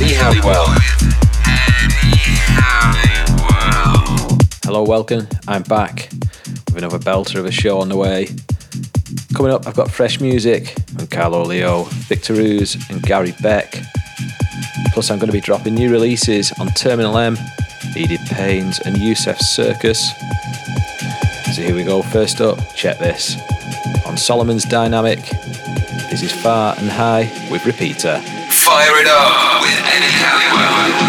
Eddie Halliwell. Hello, welcome. I'm back with another belter of a show on the way. Coming up, I've got fresh music from Carlo Lio, Victor Ooze, and Gary Beck. Plus, I'm going to be dropping new releases on Terminal M, Edith Paynes, and Yousef Circus. So here we go. First up, check this. On Solomun's Diynamic, this is Far and High with Repeater. Fire it up with Eddie Halliwell.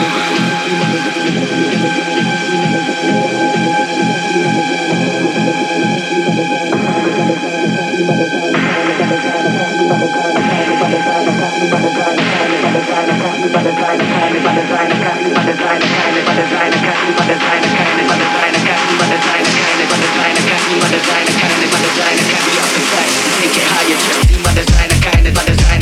designer my designer kind of, we up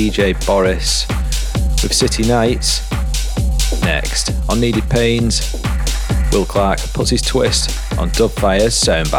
DJ Boris with City Nights. Next, on Needed Pains, Will Clark puts his twist on Dubfire's Sound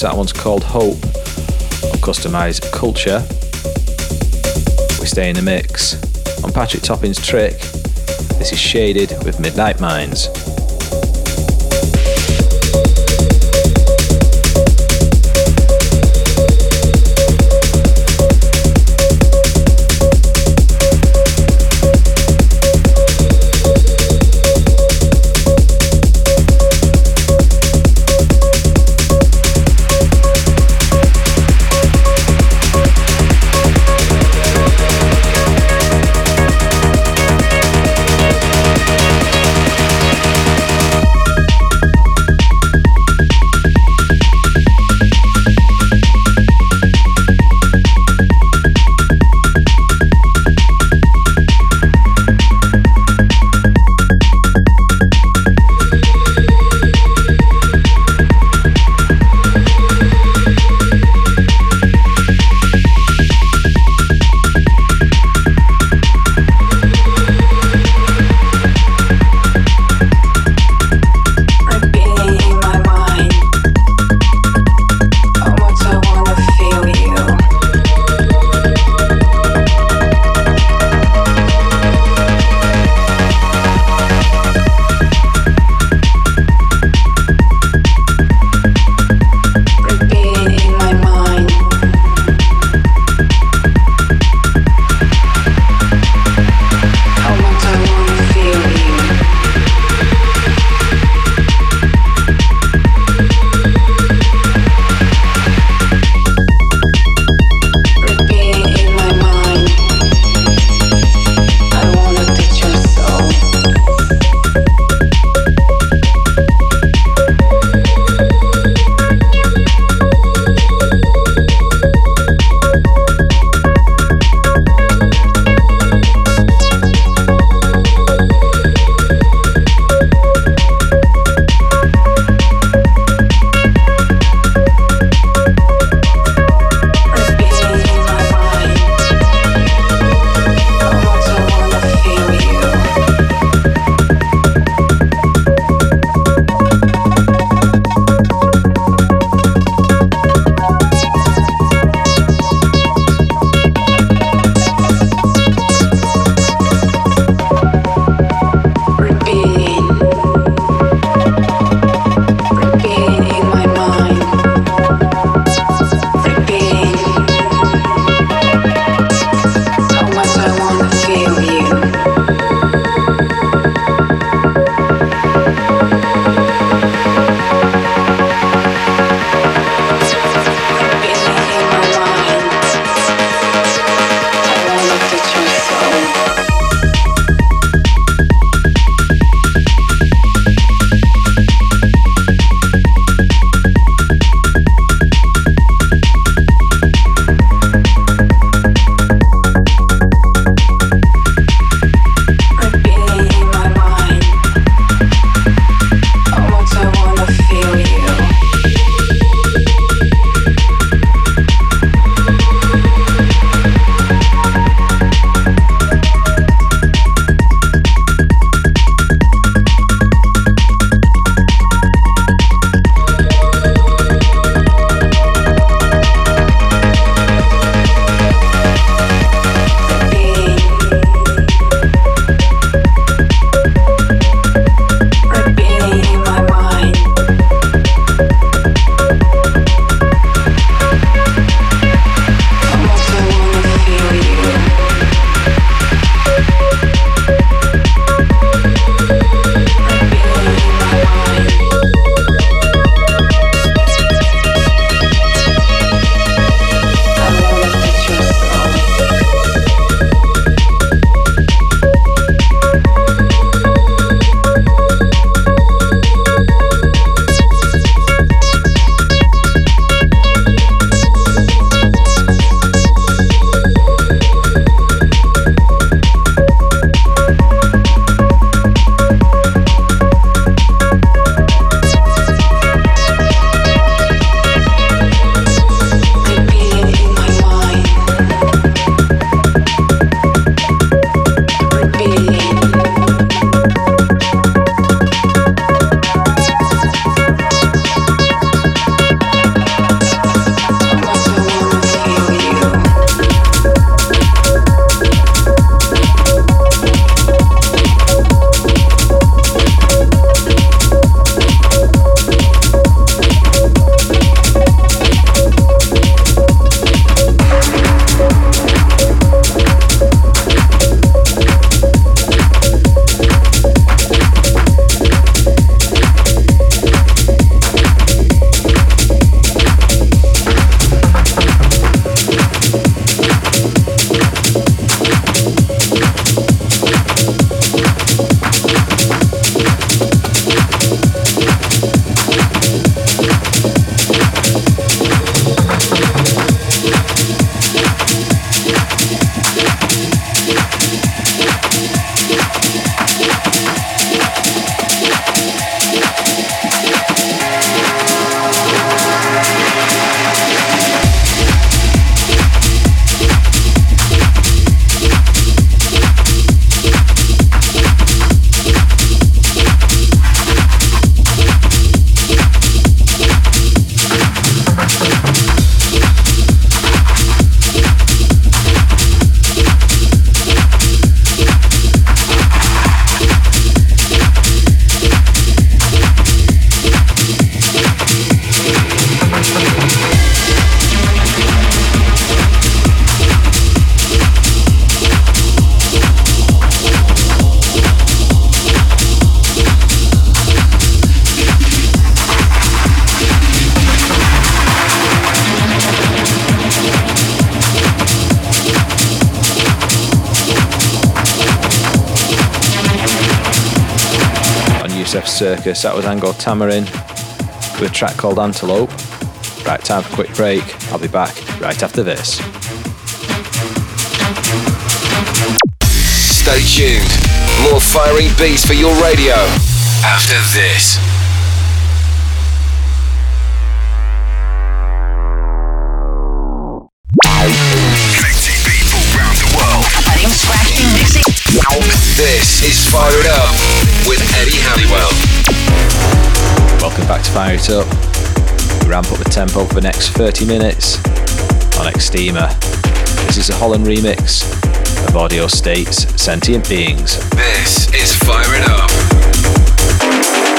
That one's called Hope on Customize Culture. We stay in the mix. On Patrick Topping's Trick, this is Shaded with Midnight Minds. That was Angor Tamarin with a track called Antelope. Right, time for a quick break. I'll be back right after this. Stay tuned. More firing beats for your radio after this. Back to Fire It Up. We ramp up the tempo for the next 30 minutes on Extema. This is a Holland remix of Audio State's Sentient Beings. This is Fire It Up.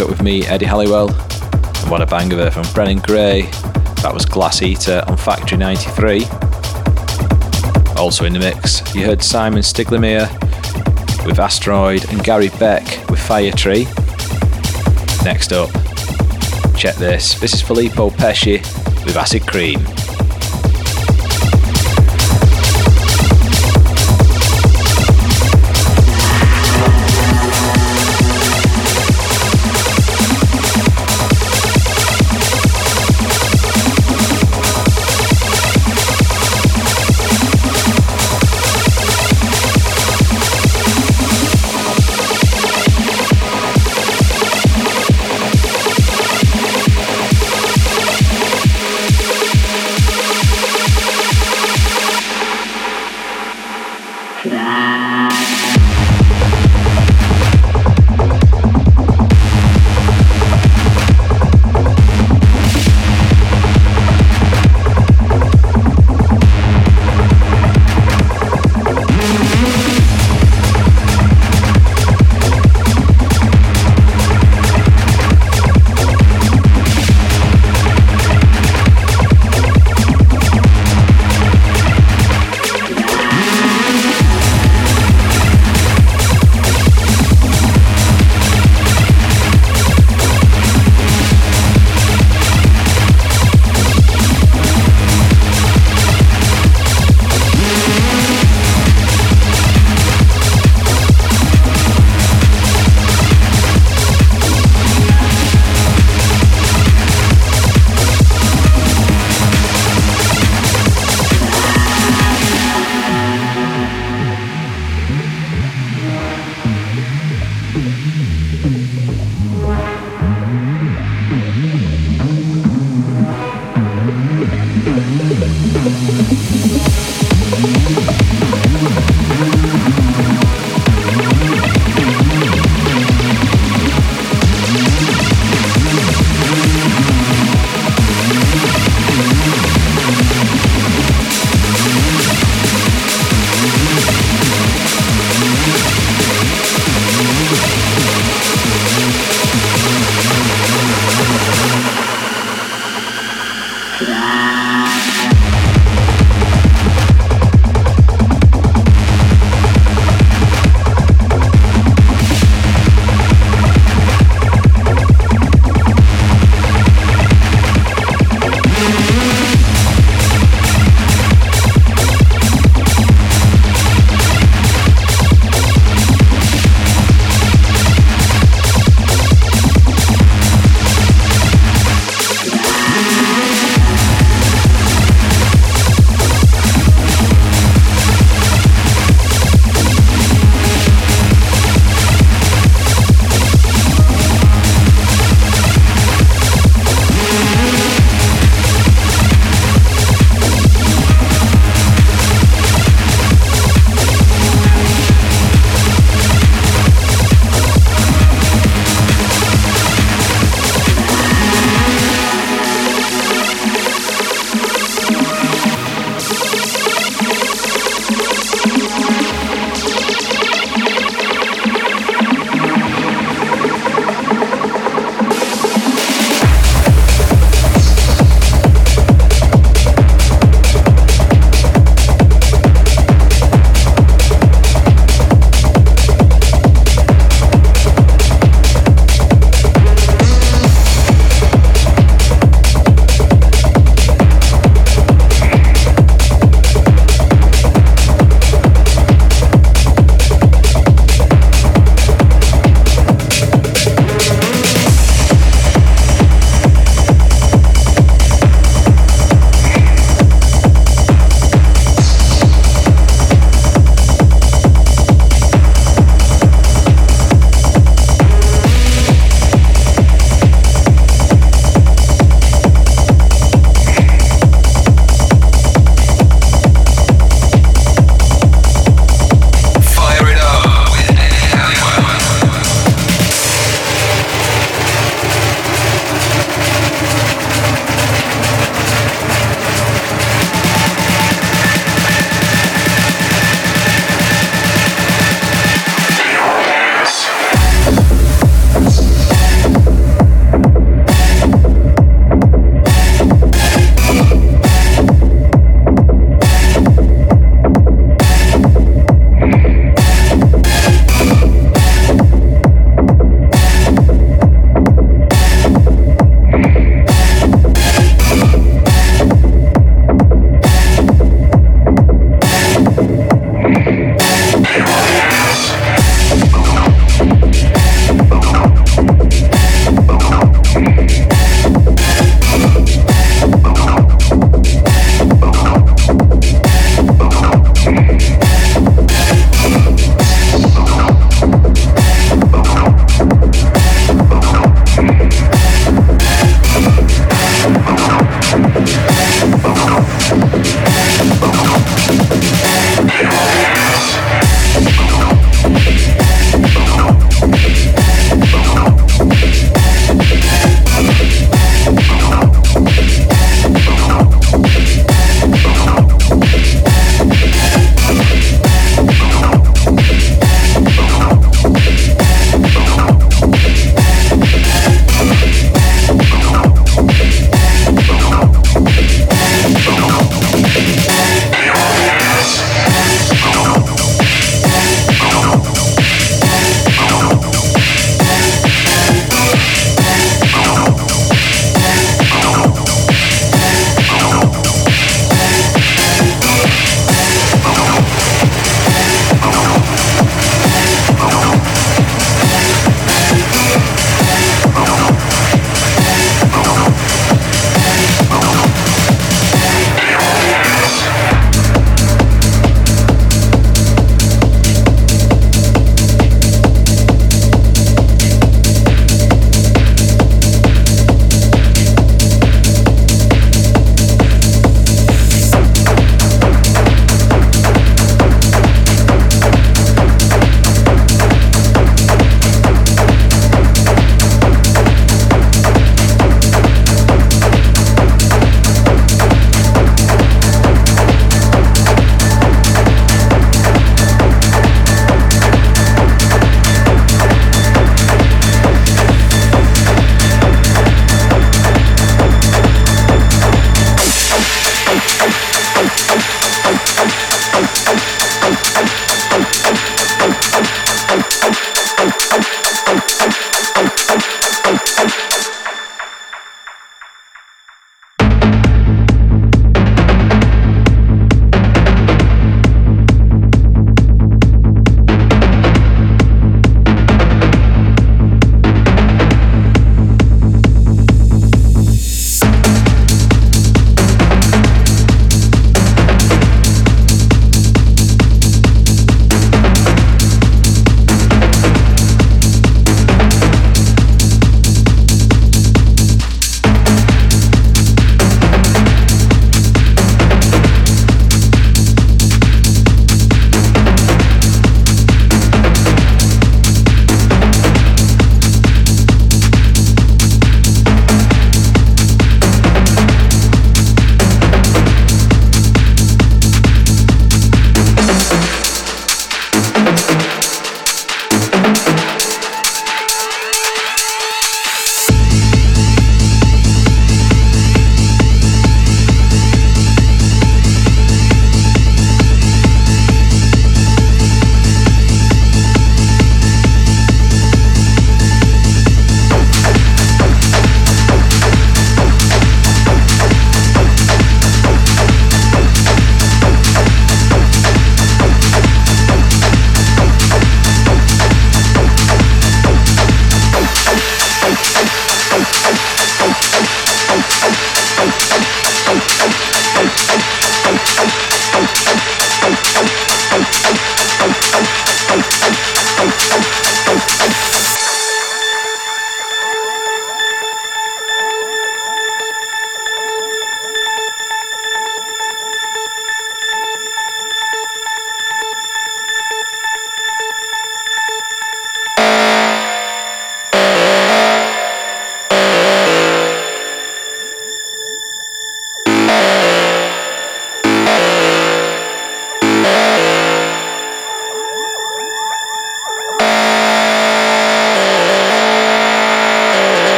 Up with me, Eddie Halliwell. And what a bang of it from Brennan Gray. That was Glass Eater on Factory 93. Also in the mix, you heard Simon Stiglemere with Asteroid and Gary Beck with Fire Tree. Next up, check this. This is Filippo Pesci with Acid Cream.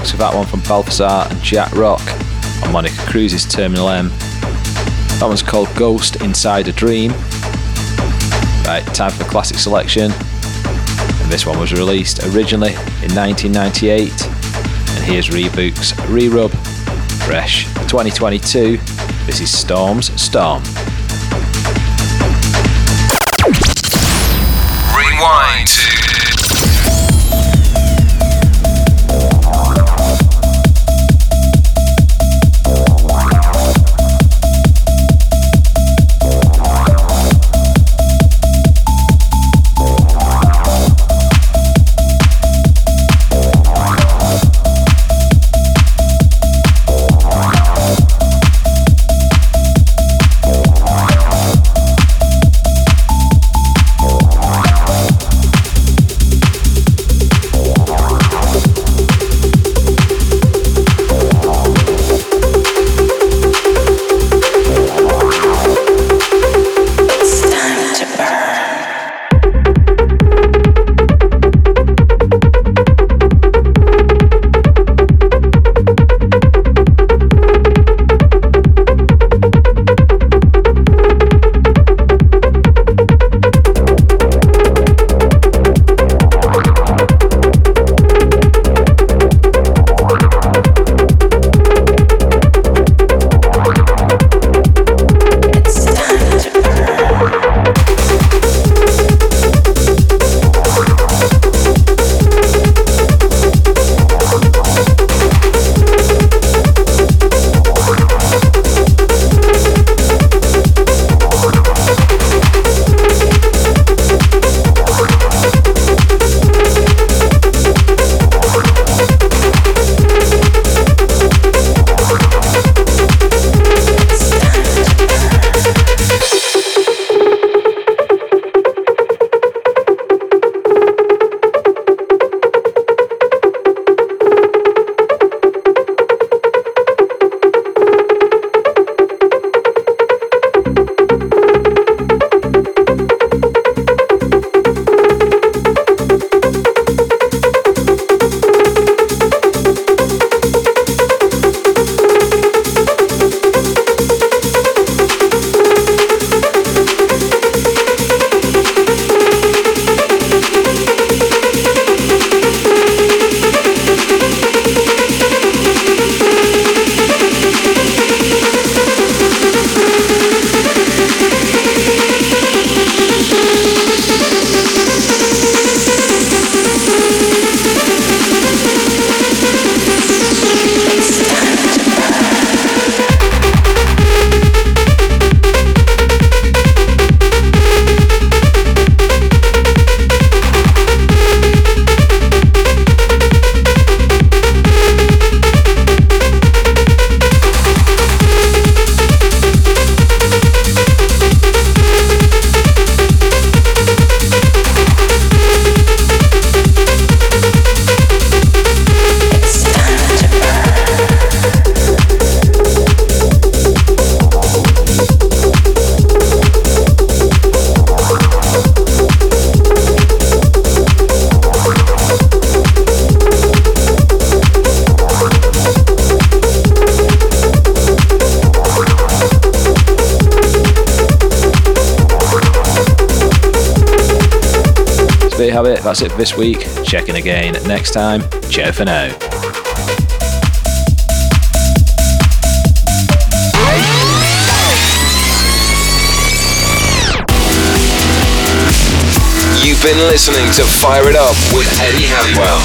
Mix that one from Balthazar and Jack Rock on Monika Kruse's Terminal M. That one's called Ghost Inside a Dream. Right, time for the classic selection. And this one was released originally in 1998. And here's Reboot's Re-Rub, fresh 2022. This is Storm's Storm. That's it for this week. Check in again next time. Ciao for now. You've been listening to Fire It Up with Eddie Halliwell.